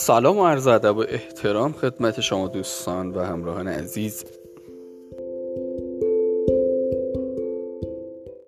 سلام و عرض ادب و احترام خدمت شما دوستان و همراهان عزیز.